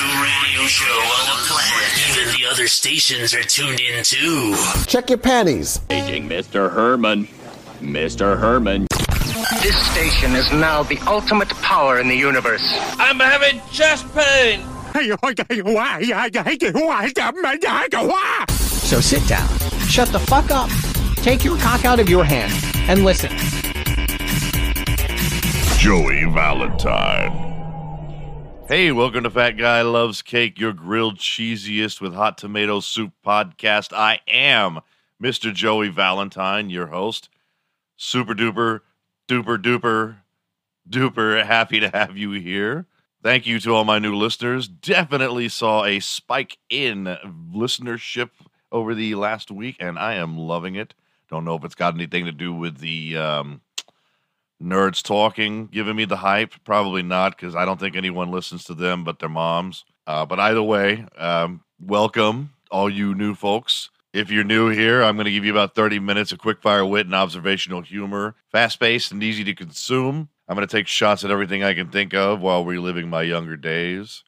go-to radio show on the planet. Even the other stations are tuned in too. Check your panties. Paging Mr. Herman. Mr. Herman. This station is now the ultimate power in the universe. I'm having chest pain. Hey, so sit down, shut the fuck up, take your cock out of your hand, and listen. Joey Valentine. Hey, welcome to Fat Guy Loves Cake, your grilled cheesiest with hot tomato soup podcast. I am Mr. Joey Valentine, your host. Super duper, duper duper, duper happy to have you here. Thank you to all my new listeners. Definitely saw a spike in listenership over the last week, and I am loving it. Don't know if it's got anything to do with the um, nerds talking, giving me the hype. Probably not, because I don't think anyone listens to them but their moms. Uh, but either way, um, welcome, all you new folks. If you're new here, I'm going to give you about 30 minutes of quickfire wit and observational humor, fast paced and easy to consume. I'm going to take shots at everything I can think of while reliving my younger days.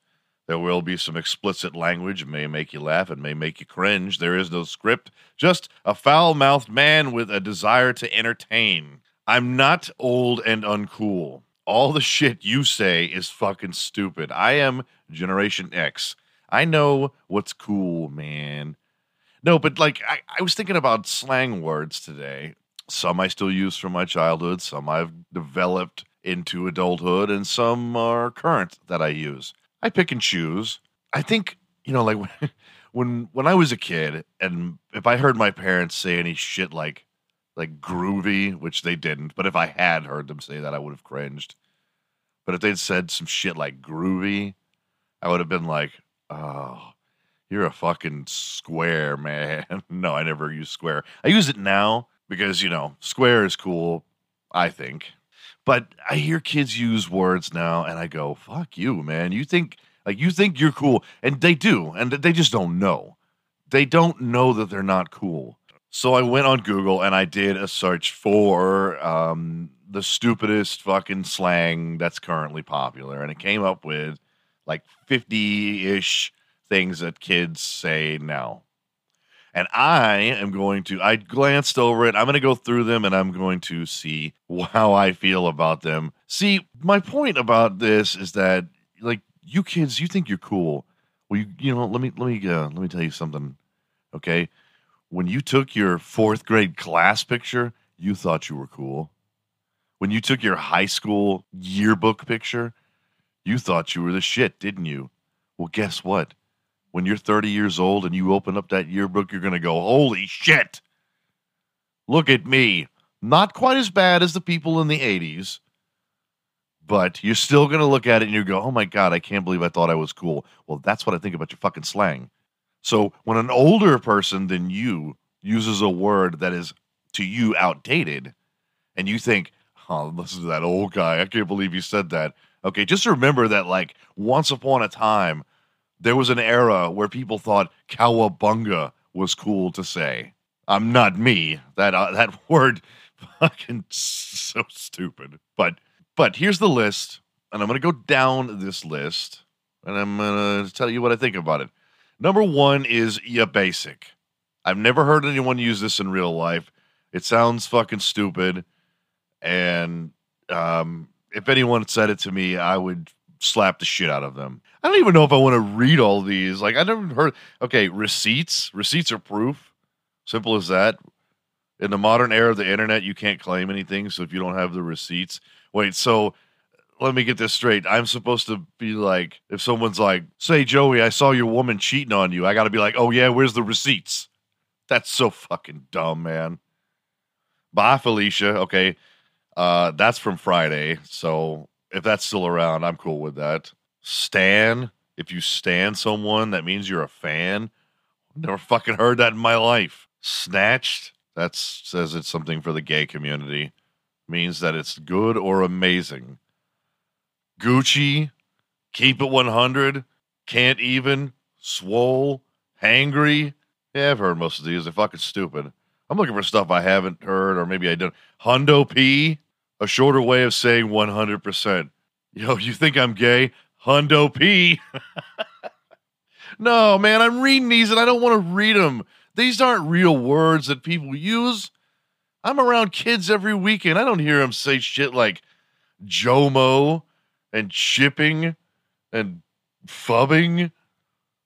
There will be some explicit language, it may make you laugh, it may make you cringe. There is no script, just a foul mouthed man with a desire to entertain. I'm not old and uncool. All the shit you say is fucking stupid. I am Generation X. I know what's cool, man. No, but like, I, I was thinking about slang words today. Some I still use from my childhood, some I've developed into adulthood, and some are current that I use. I pick and choose. I think, you know, like when when I was a kid, and if I heard my parents say any shit like like groovy, which they didn't, but if I had heard them say that, I would have cringed. But if they'd said some shit like groovy, I would have been like, oh, you're a fucking square, man. no, I never use square. I use it now because, you know, square is cool, I think. But I hear kids use words now and I go, fuck you, man. You think, like, you think you're cool. And they do. And they just don't know. They don't know that they're not cool. So I went on Google and I did a search for um, the stupidest fucking slang that's currently popular. And it came up with like 50 ish things that kids say now. And I am going to, I glanced over it. I'm going to go through them and I'm going to see how I feel about them. See, my point about this is that, like, you kids, you think you're cool. Well, you, you know, let me, let me, uh, let me tell you something. Okay. When you took your fourth grade class picture, you thought you were cool. When you took your high school yearbook picture, you thought you were the shit, didn't you? Well, guess what? when you're 30 years old and you open up that yearbook, you're going to go, holy shit. Look at me. Not quite as bad as the people in the 80s, but you're still going to look at it and you go, oh my God, I can't believe I thought I was cool. Well, that's what I think about your fucking slang. So when an older person than you uses a word that is to you outdated, and you think, oh, listen to that old guy. I can't believe he said that. Okay, just remember that, like, once upon a time, there was an era where people thought cowabunga was cool to say. I'm not me. That uh, that word fucking so stupid. But but here's the list, and I'm gonna go down this list, and I'm gonna tell you what I think about it. Number one is yeah basic. I've never heard anyone use this in real life. It sounds fucking stupid, and um, if anyone said it to me, I would slap the shit out of them. I don't even know if I want to read all these. Like I never heard. Okay, receipts. Receipts are proof. Simple as that. In the modern era of the internet, you can't claim anything. So if you don't have the receipts, wait. So let me get this straight. I'm supposed to be like, if someone's like, say, Joey, I saw your woman cheating on you. I got to be like, oh yeah, where's the receipts? That's so fucking dumb, man. Bye, Felicia. Okay. Uh, that's from Friday. So if that's still around, I'm cool with that. Stan, if you stan someone, that means you're a fan. Never fucking heard that in my life. Snatched, that says it's something for the gay community. Means that it's good or amazing. Gucci, keep it 100, can't even, swole, hangry. Yeah, I've heard most of these. They're fucking stupid. I'm looking for stuff I haven't heard, or maybe I don't. Hundo P, a shorter way of saying 100%. Yo, you think I'm gay? Hundo P. No, man, I'm reading these and I don't want to read them. These aren't real words that people use. I'm around kids every weekend. I don't hear them say shit like Jomo and shipping and phubbing.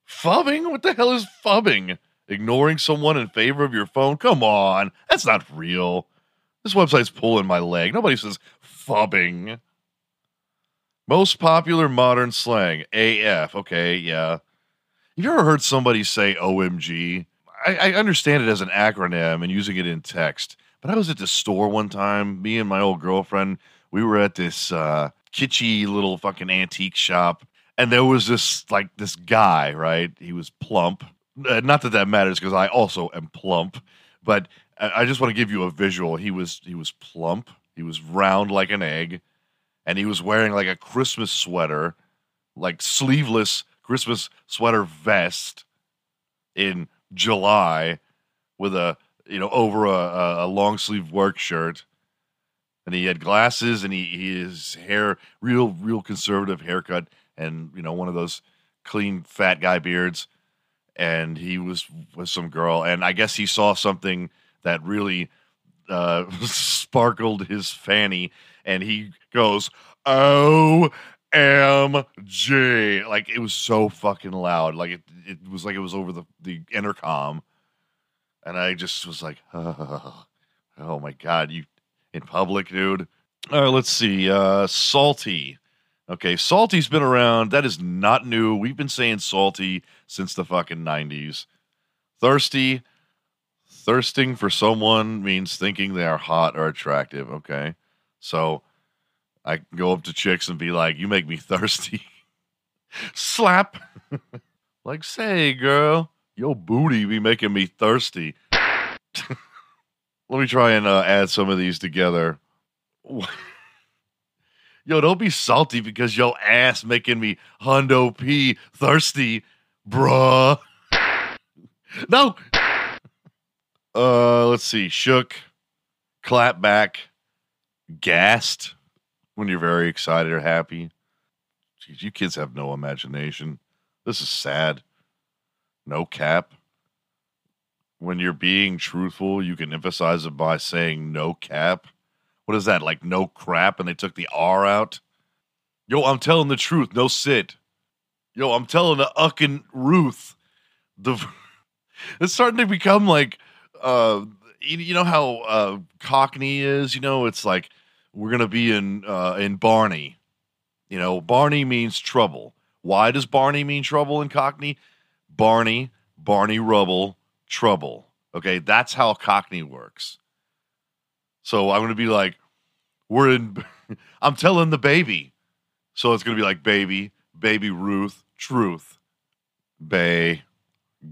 Phubbing? What the hell is phubbing? Ignoring someone in favor of your phone? Come on. That's not real. This website's pulling my leg. Nobody says phubbing. Most popular modern slang AF. Okay, yeah. Have you ever heard somebody say OMG? I, I understand it as an acronym and using it in text, but I was at the store one time. Me and my old girlfriend, we were at this uh, kitschy little fucking antique shop, and there was this like this guy, right? He was plump. Uh, not that that matters because I also am plump, but I I just want to give you a visual. He was he was plump. He was round like an egg, and he was wearing like a Christmas sweater, like sleeveless Christmas sweater vest in July with a you know over a, a, a long sleeve work shirt, and he had glasses and he, his hair real real conservative haircut and you know one of those clean fat guy beards, and he was with some girl and I guess he saw something that really uh, sparkled his fanny and he goes oh MG. Like it was so fucking loud. Like it, it was like it was over the, the intercom. And I just was like, oh, oh my God, you in public, dude. All right, let's see. Uh salty. Okay, salty's been around. That is not new. We've been saying salty since the fucking 90s. Thirsty. Thirsting for someone means thinking they are hot or attractive. Okay. So I go up to chicks and be like, "You make me thirsty." Slap. like, say, girl, your booty be making me thirsty. Let me try and uh, add some of these together. Yo, don't be salty because your ass making me hundo p thirsty, bruh. no. Uh, let's see. Shook, clap back, gassed when you're very excited or happy. Jeez, you kids have no imagination. This is sad. No cap. When you're being truthful, you can emphasize it by saying no cap. What is that? Like no crap and they took the R out? Yo, I'm telling the truth, no sit. Yo, I'm telling the uckin' Ruth. The it's starting to become like uh you, know how uh Cockney is, you know, it's like we're gonna be in uh, in Barney. You know, Barney means trouble. Why does Barney mean trouble in Cockney? Barney, Barney Rubble, trouble. Okay, that's how Cockney works. So I'm gonna be like, we're in. I'm telling the baby, so it's gonna be like baby, baby Ruth, truth, bay,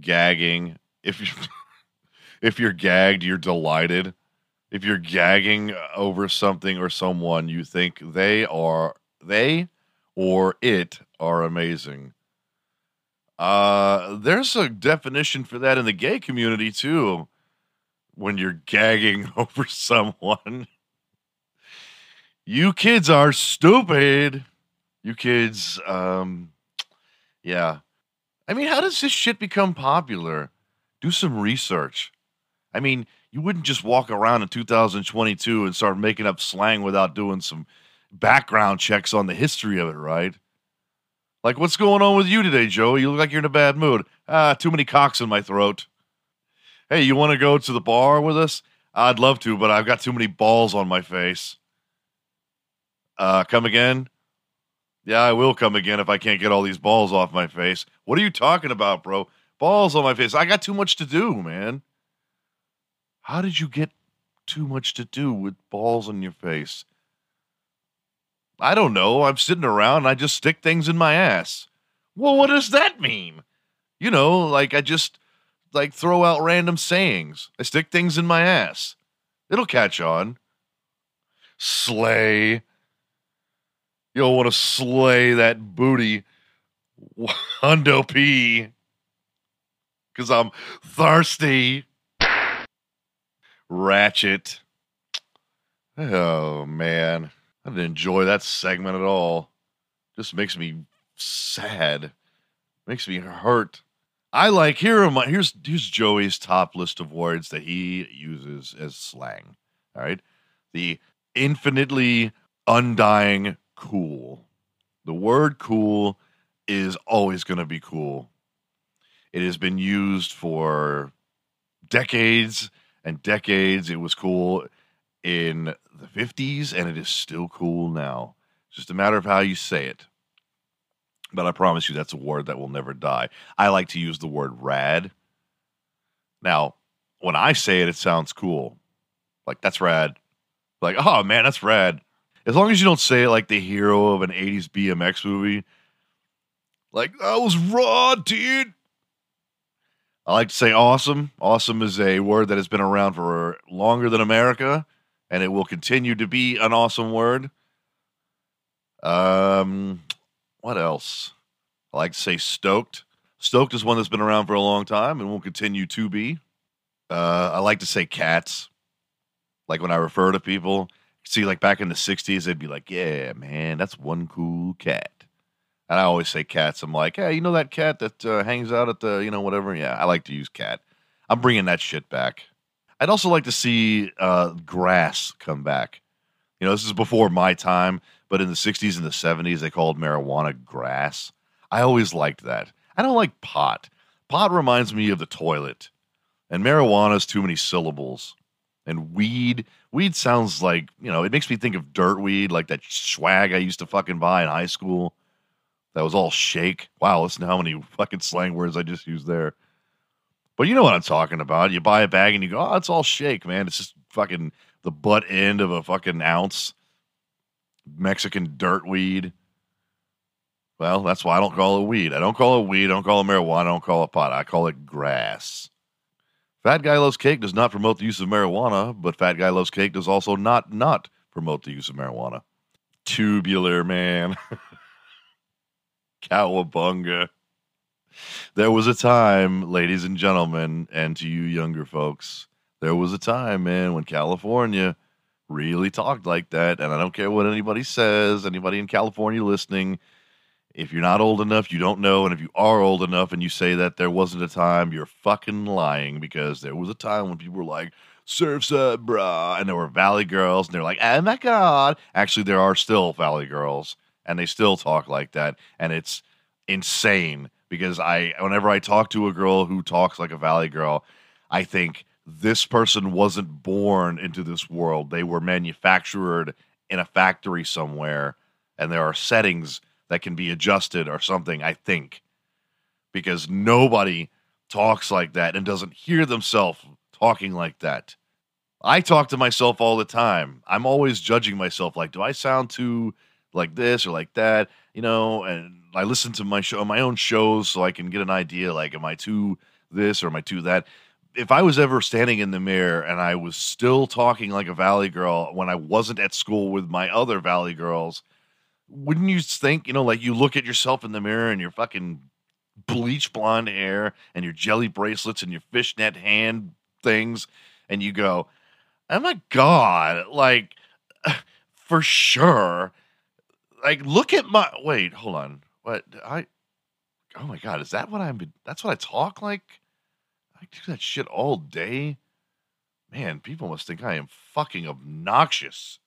gagging. If you if you're gagged, you're delighted if you're gagging over something or someone, you think they are they or it are amazing. Uh, there's a definition for that in the gay community too. When you're gagging over someone, you kids are stupid. You kids, um, yeah. I mean, how does this shit become popular? Do some research. I mean, you wouldn't just walk around in 2022 and start making up slang without doing some background checks on the history of it, right? Like, what's going on with you today, Joe? You look like you're in a bad mood. Ah, too many cocks in my throat. Hey, you want to go to the bar with us? I'd love to, but I've got too many balls on my face. Uh, come again? Yeah, I will come again if I can't get all these balls off my face. What are you talking about, bro? Balls on my face. I got too much to do, man. How did you get too much to do with balls on your face? I don't know. I'm sitting around and I just stick things in my ass. Well, what does that mean? You know, like I just like throw out random sayings. I stick things in my ass. It'll catch on. Slay. You'll want to slay that booty. Hundo P. Because I'm thirsty. Ratchet. Oh man, I didn't enjoy that segment at all. Just makes me sad. Makes me hurt. I like here are my here's here's Joey's top list of words that he uses as slang. All right. The infinitely undying cool. The word cool is always going to be cool. It has been used for decades and decades. It was cool in the 50s and it is still cool now. It's just a matter of how you say it. But I promise you, that's a word that will never die. I like to use the word rad. Now, when I say it, it sounds cool. Like, that's rad. Like, oh man, that's rad. As long as you don't say it like the hero of an 80s BMX movie. Like, that was raw, dude. I like to say awesome. Awesome is a word that has been around for longer than America, and it will continue to be an awesome word. Um, what else? I like to say stoked. Stoked is one that's been around for a long time and will continue to be. Uh, I like to say cats. Like when I refer to people, see, like back in the 60s, they'd be like, yeah, man, that's one cool cat. And I always say cats. I'm like, hey, you know that cat that uh, hangs out at the, you know, whatever? Yeah, I like to use cat. I'm bringing that shit back. I'd also like to see uh, grass come back. You know, this is before my time, but in the 60s and the 70s, they called marijuana grass. I always liked that. I don't like pot. Pot reminds me of the toilet, and marijuana is too many syllables. And weed, weed sounds like, you know, it makes me think of dirt weed, like that swag I used to fucking buy in high school. That was all shake. Wow, listen to how many fucking slang words I just used there. But you know what I'm talking about. You buy a bag and you go, oh, it's all shake, man. It's just fucking the butt end of a fucking ounce Mexican dirt weed. Well, that's why I don't call it weed. I don't call it weed. I don't call it marijuana. I don't call it pot. I call it grass. Fat Guy Loves Cake does not promote the use of marijuana, but Fat Guy Loves Cake does also not not promote the use of marijuana. Tubular, man. Cowabunga. There was a time, ladies and gentlemen, and to you younger folks, there was a time, man, when California really talked like that. And I don't care what anybody says, anybody in California listening, if you're not old enough, you don't know. And if you are old enough and you say that there wasn't a time, you're fucking lying because there was a time when people were like, Surfside, brah. And there were Valley girls, and they're like, oh my God. Actually, there are still Valley girls, and they still talk like that. And it's insane because I, whenever I talk to a girl who talks like a Valley girl, I think this person wasn't born into this world. They were manufactured in a factory somewhere, and there are settings that can be adjusted or something, I think, because nobody talks like that and doesn't hear themselves talking like that. I talk to myself all the time. I'm always judging myself like, do I sound too like this or like that? You know, and I listen to my show, my own shows, so I can get an idea. Like, am I too this or am I too that? If I was ever standing in the mirror and I was still talking like a Valley girl when I wasn't at school with my other Valley girls, wouldn't you think, you know, like you look at yourself in the mirror and your fucking bleach blonde hair and your jelly bracelets and your fishnet hand things, and you go, oh my God, like, for sure. Like, look at my, wait, hold on. What? I, oh my God, is that what I'm, that's what I talk like? I do that shit all day. Man, people must think I am fucking obnoxious.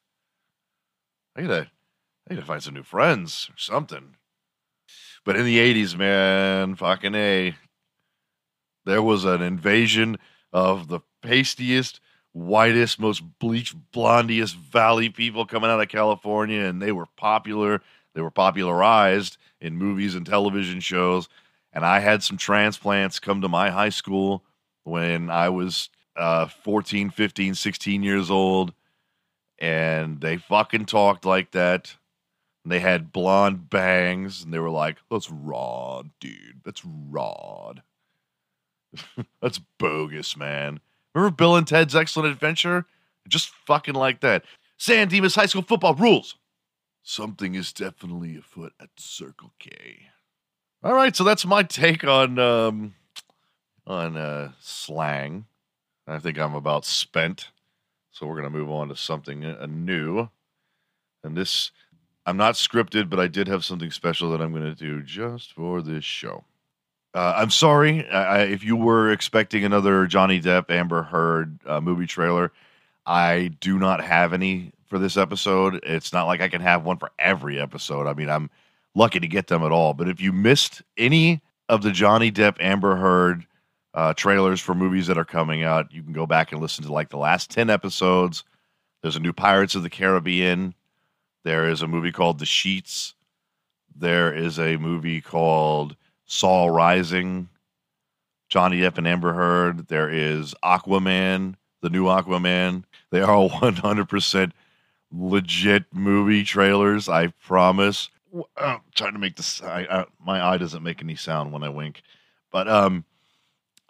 I gotta, I gotta find some new friends or something. But in the 80s, man, fucking A, there was an invasion of the pastiest, whitest, most bleach blondiest valley people coming out of California, and they were popular. They were popularized in movies and television shows. And I had some transplants come to my high school when I was uh, 14, 15, 16 years old. And they fucking talked like that. And they had blonde bangs, and they were like, "That's raw, dude. That's raw. That's bogus, man." Remember Bill and Ted's Excellent Adventure? Just fucking like that. San Dimas High School football rules. Something is definitely afoot at Circle K. All right, so that's my take on um, on uh, slang. I think I'm about spent, so we're gonna move on to something uh, new. And this I'm not scripted, but I did have something special that I'm to do just for this show. Uh, I'm sorry I, if you were expecting another Johnny Depp Amber Heard uh, movie trailer. I do not have any for this episode. It's not like I can have one for every episode. I mean, I'm lucky to get them at all. But if you missed any of the Johnny Depp Amber Heard uh, trailers for movies that are coming out, you can go back and listen to like the last 10 episodes. There's a new Pirates of the Caribbean. There is a movie called The Sheets. There is a movie called Saul Rising. Johnny Depp and Amber Heard. There is Aquaman, the new Aquaman. They are 100% legit movie trailers, I promise. I'm trying to make this, I, I, my eye doesn't make any sound when I wink. But um,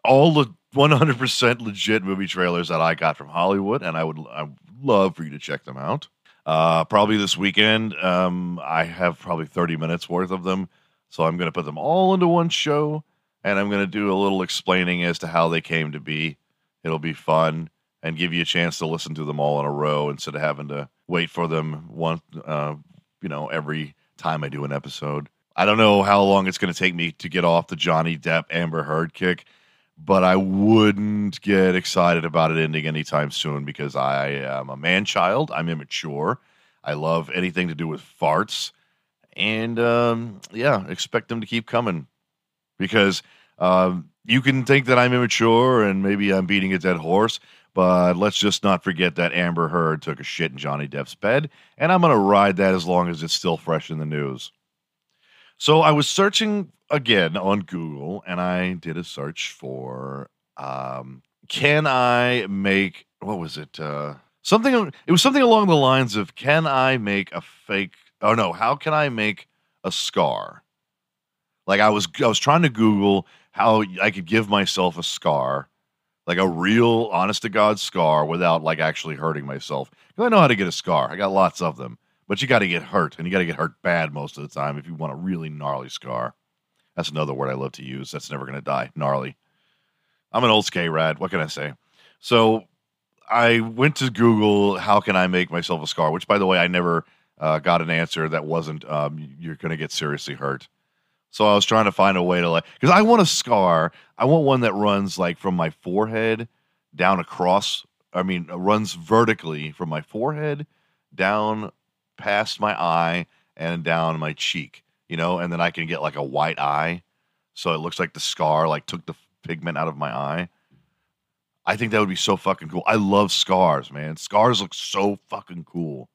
all the 100% legit movie trailers that I got from Hollywood, and I would, I would love for you to check them out. Uh, probably this weekend. Um, I have probably 30 minutes worth of them. So I'm going to put them all into one show and I'm going to do a little explaining as to how they came to be. It'll be fun and give you a chance to listen to them all in a row instead of having to wait for them one, uh, you know, every time I do an episode. I don't know how long it's going to take me to get off the Johnny Depp Amber Heard kick, but I wouldn't get excited about it ending anytime soon because I am a man child. I'm immature. I love anything to do with farts. And um, yeah, expect them to keep coming because um, you can think that I'm immature and maybe I'm beating a dead horse, but let's just not forget that Amber Heard took a shit in Johnny Depp's bed, and I'm going to ride that as long as it's still fresh in the news. So I was searching again on Google, and I did a search for um, can I make what was it? Uh, something. It was something along the lines of can I make a fake? Oh no, how can I make a scar? Like I was, I was trying to Google how I could give myself a scar like a real honest to God scar without like actually hurting myself. Because I know how to get a scar. I got lots of them. But you got to get hurt, and you got to get hurt bad most of the time if you want a really gnarly scar. That's another word I love to use. That's never going to die. Gnarly. I'm an old skate. What can I say? So I went to Google, how can I make myself a scar? Which, by the way, I never uh, got an answer that wasn't, um, you're going to get seriously hurt. So I was trying to find a way to like, because I want a scar. I want one that runs like from my forehead down across. I mean, uh, runs vertically from my forehead down past my eye and down my cheek. You know, and then I can get like a white eye, so it looks like the scar like took the pigment out of my eye. I think that would be so fucking cool. I love scars, man. Scars look so fucking cool.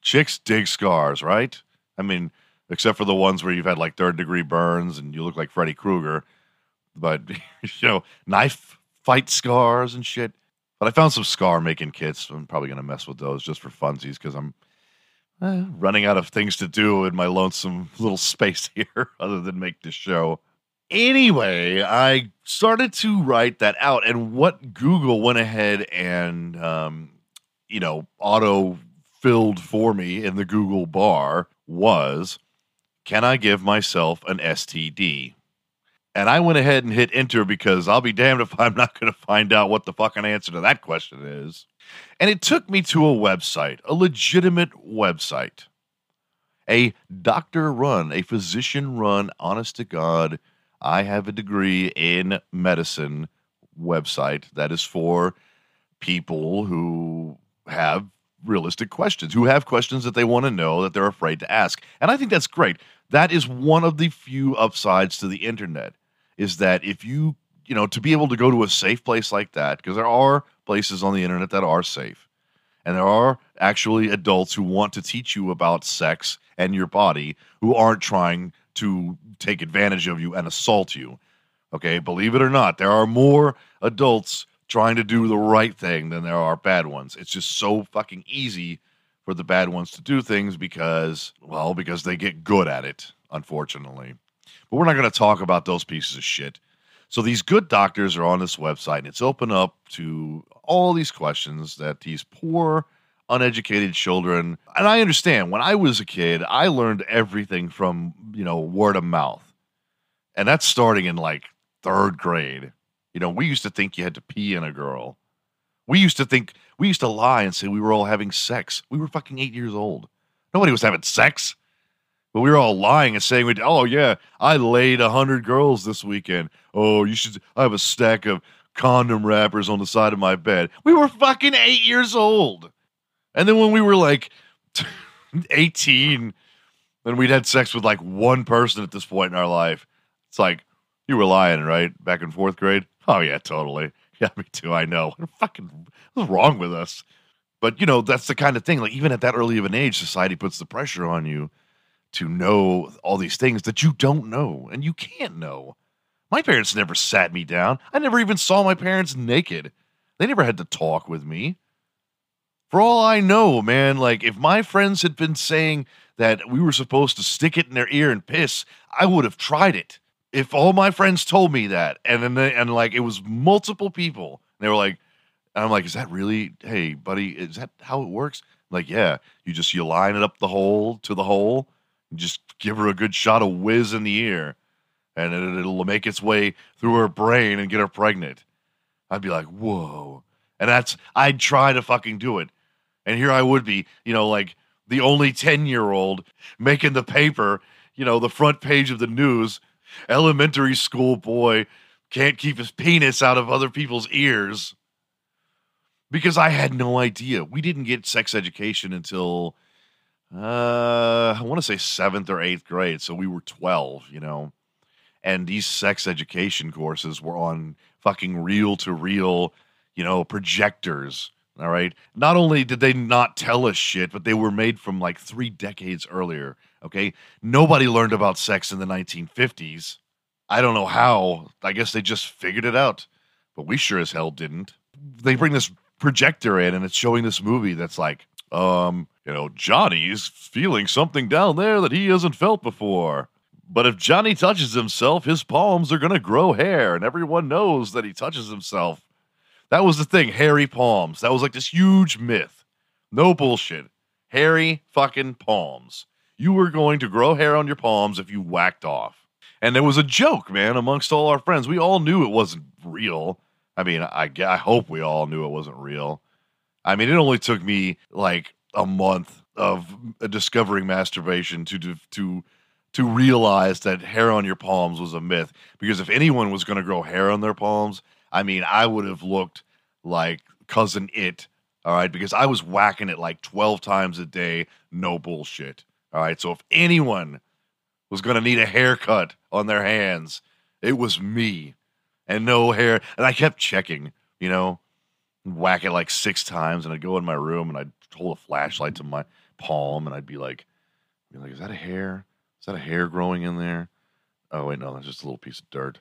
Chicks dig scars, right? I mean, except for the ones where you've had like third degree burns and you look like Freddy Krueger. But you know, knife fight scars and shit. But I found some scar making kits. I'm probably gonna mess with those just for funsies because I'm eh, running out of things to do in my lonesome little space here, other than make this show. Anyway, I started to write that out, and what Google went ahead and um, you know auto filled for me in the Google bar was can I give myself an STD? And I went ahead and hit enter because I'll be damned if I'm not going to find out what the fucking answer to that question is. And it took me to a website, a legitimate website, a doctor run, a physician run, honest to God, I have a degree in medicine website that is for people who have realistic questions, who have questions that they want to know that they're afraid to ask. And I think that's great that is one of the few upsides to the internet is that if you you know to be able to go to a safe place like that because there are places on the internet that are safe and there are actually adults who want to teach you about sex and your body who aren't trying to take advantage of you and assault you okay? Believe it or not there are more adults trying to do the right thing than there are bad ones. It's just so fucking easy for the bad ones to do things because, well, because they get good at it, unfortunately. But we're not going to talk about those pieces of shit. So these good doctors are on this website, and it's open up to all these questions that these poor, uneducated children. And I understand when I was a kid, I learned everything from you know word of mouth, and that's starting in like third grade. You know, we used to think you had to pee in a girl. We used to think we used to lie and say we were all having sex. We were fucking eight years old. Nobody was having sex. But we were all lying and saying, we "Oh yeah, I laid a hundred girls this weekend." Oh, you should. I have a stack of condom wrappers on the side of my bed. We were fucking eight years old, and then when we were like eighteen, then we'd had sex with like one person at this point in our life. It's like you were lying, right? Back in fourth grade. Oh yeah, totally. Yeah, me too. I know. What fucking what's wrong with us? But you know, that's the kind of thing. Like even at that early of an age, society puts the pressure on you to know all these things that you don't know and you can't know. My parents never sat me down. I never even saw my parents naked. They never had to talk with me. For all I know, man, like if my friends had been saying that we were supposed to stick it in their ear and piss, I would have tried it. If all my friends told me that, and then they, and like it was multiple people, they were like, I'm like, is that really? Hey, buddy, is that how it works? I'm like, yeah, you just you line it up the hole to the hole, and just give her a good shot of whiz in the ear, and it, it'll make its way through her brain and get her pregnant. I'd be like, whoa, and that's I'd try to fucking do it, and here I would be, you know, like the only ten year old making the paper, you know, the front page of the news. Elementary school boy can't keep his penis out of other people's ears because I had no idea. We didn't get sex education until uh I want to say 7th or 8th grade, so we were 12, you know. And these sex education courses were on fucking reel to reel, you know, projectors, all right? Not only did they not tell us shit, but they were made from like 3 decades earlier, okay? Nobody learned about sex in the 1950s. I don't know how. I guess they just figured it out. But we sure as hell didn't. They bring this projector in and it's showing this movie that's like, um, you know, Johnny's feeling something down there that he hasn't felt before. But if Johnny touches himself, his palms are going to grow hair, and everyone knows that he touches himself. That was the thing, hairy palms. That was like this huge myth. No bullshit. Hairy fucking palms. You were going to grow hair on your palms if you whacked off. And it was a joke, man, amongst all our friends. We all knew it wasn't real. I mean, I, I hope we all knew it wasn't real. I mean, it only took me like a month of discovering masturbation to to to realize that hair on your palms was a myth. Because if anyone was going to grow hair on their palms, I mean, I would have looked like cousin Itt. All right, because I was whacking it like twelve times a day, no bullshit. All right, so if anyone was going to need a haircut on their hands, it was me and no hair. And I kept checking, you know, whack it like six times, and I'd go in my room and I'd hold a flashlight to my palm, and I'd be like, be like, is that a hair? Is that a hair growing in there? Oh wait, no, that's just a little piece of dirt.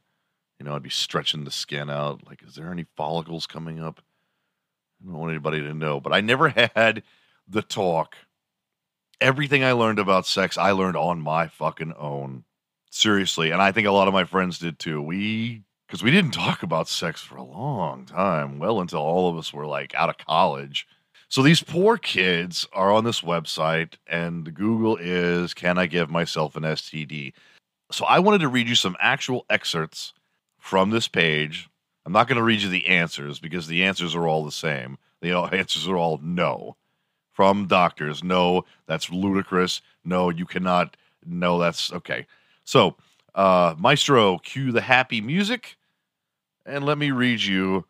You know, I'd be stretching the skin out. Like, is there any follicles coming up? I don't want anybody to know, but I never had the talk. Everything I learned about sex, I learned on my fucking own. Seriously, and I think a lot of my friends did too. We because we didn't talk about sex for a long time, well until all of us were like out of college. So these poor kids are on this website, and Google is Can I give myself an STD? So I wanted to read you some actual excerpts from this page. I'm not going to read you the answers because the answers are all the same. The answers are all no from doctors. No, that's ludicrous. No, you cannot. No, that's okay. So, uh, Maestro, cue the happy music and let me read you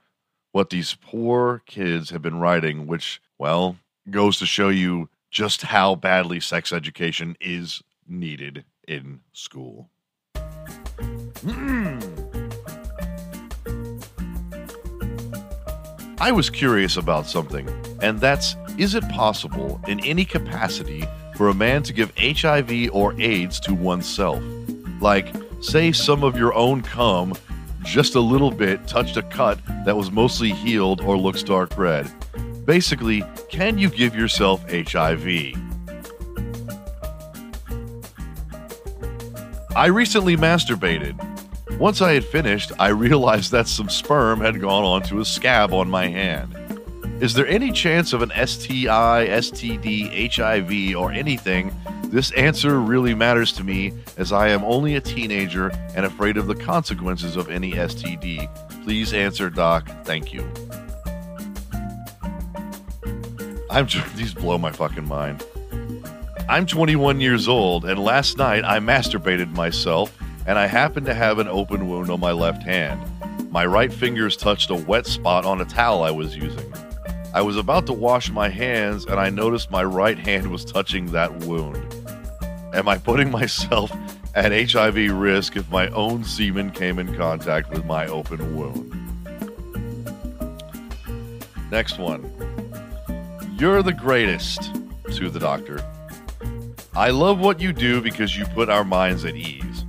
what these poor kids have been writing, which, well, goes to show you just how badly sex education is needed in school. I was curious about something, and that's is it possible in any capacity for a man to give HIV or AIDS to oneself? Like, say some of your own cum just a little bit touched a cut that was mostly healed or looks dark red. Basically, can you give yourself HIV? I recently masturbated. Once I had finished, I realized that some sperm had gone onto a scab on my hand. Is there any chance of an STI, STD, HIV, or anything this answer really matters to me as I am only a teenager and afraid of the consequences of any STD. Please answer, Doc. Thank you. I'm just, these blow my fucking mind. I'm 21 years old, and last night I masturbated myself, and I happened to have an open wound on my left hand. My right fingers touched a wet spot on a towel I was using. I was about to wash my hands, and I noticed my right hand was touching that wound. Am I putting myself at HIV risk if my own semen came in contact with my open wound? Next one. You're the greatest, to the doctor. I love what you do because you put our minds at ease.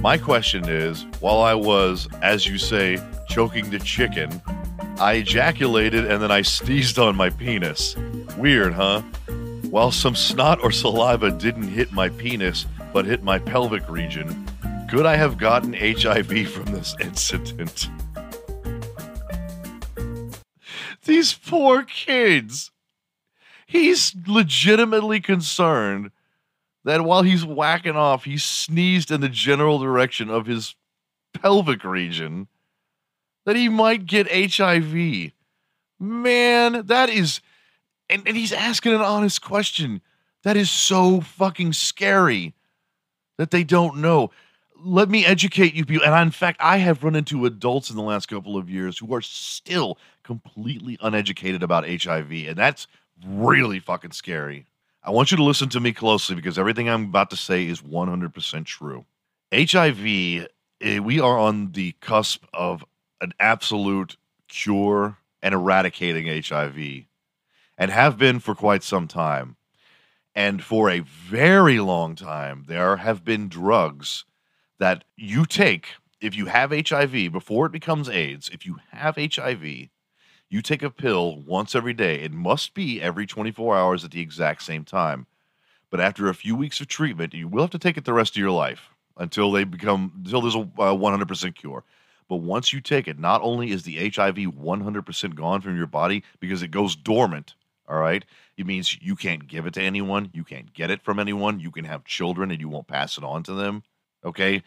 My question is while I was, as you say, choking the chicken, I ejaculated and then I sneezed on my penis. Weird, huh? While some snot or saliva didn't hit my penis but hit my pelvic region, could I have gotten HIV from this incident? These poor kids. He's legitimately concerned that while he's whacking off, he sneezed in the general direction of his pelvic region, that he might get HIV. Man, that is. And, and he's asking an honest question. That is so fucking scary that they don't know. Let me educate you people. And in fact, I have run into adults in the last couple of years who are still completely uneducated about HIV. And that's really fucking scary. I want you to listen to me closely because everything I'm about to say is 100% true. HIV, eh, we are on the cusp of an absolute cure and eradicating HIV and have been for quite some time. And for a very long time, there have been drugs that you take if you have HIV before it becomes AIDS. If you have HIV, you take a pill once every day. It must be every 24 hours at the exact same time. But after a few weeks of treatment, you will have to take it the rest of your life until they become until there's a uh, 100% cure. But once you take it, not only is the HIV 100% gone from your body because it goes dormant, all right? It means you can't give it to anyone, you can't get it from anyone, you can have children and you won't pass it on to them. Okay?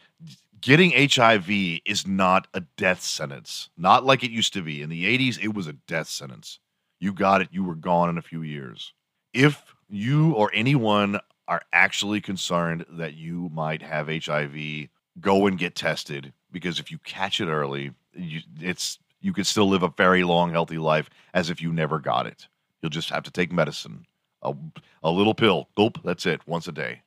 Getting HIV is not a death sentence. Not like it used to be. In the 80s, it was a death sentence. You got it, you were gone in a few years. If you or anyone are actually concerned that you might have HIV, go and get tested because if you catch it early, you, it's you can still live a very long, healthy life as if you never got it. You'll just have to take medicine, a, a little pill, gulp. That's it, once a day.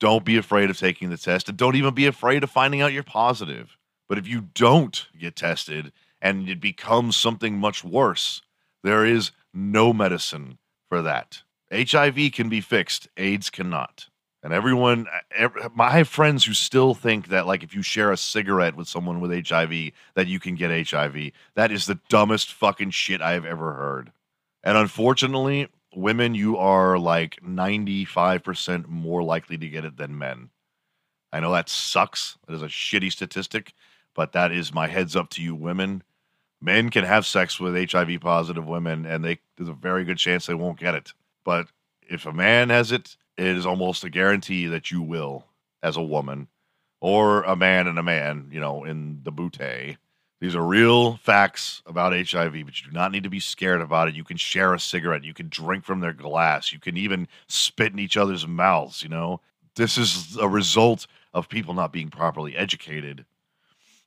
Don't be afraid of taking the test, and don't even be afraid of finding out you're positive. But if you don't get tested and it becomes something much worse, there is no medicine for that. HIV can be fixed, AIDS cannot. And everyone, uh, every, I have friends who still think that, like, if you share a cigarette with someone with HIV, that you can get HIV. That is the dumbest fucking shit I have ever heard. And unfortunately, women, you are like 95% more likely to get it than men. I know that sucks. That is a shitty statistic, but that is my heads up to you, women. Men can have sex with HIV positive women, and they there's a very good chance they won't get it. But if a man has it, it is almost a guarantee that you will as a woman or a man and a man, you know, in the bootay. These are real facts about HIV, but you do not need to be scared about it. You can share a cigarette, you can drink from their glass, you can even spit in each other's mouths, you know. This is a result of people not being properly educated.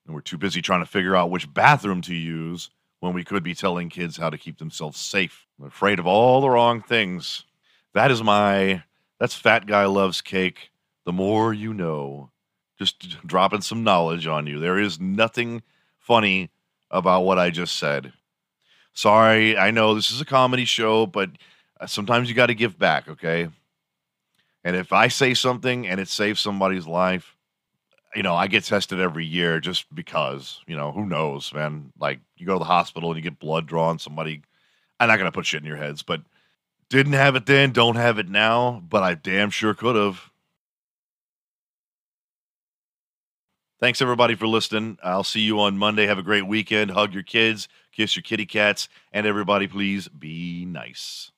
And we're too busy trying to figure out which bathroom to use when we could be telling kids how to keep themselves safe. I'm afraid of all the wrong things. That is my that's Fat Guy Loves Cake. The more you know. Just dropping some knowledge on you. There is nothing funny about what I just said. Sorry, I know this is a comedy show, but uh, sometimes you got to give back, okay? And if I say something and it saves somebody's life, you know, I get tested every year just because, you know, who knows, man? Like you go to the hospital and you get blood drawn, somebody I'm not gonna put shit in your heads, but didn't have it then, don't have it now, but I damn sure could have. Thanks everybody for listening. I'll see you on Monday. Have a great weekend. Hug your kids, kiss your kitty cats, and everybody please be nice.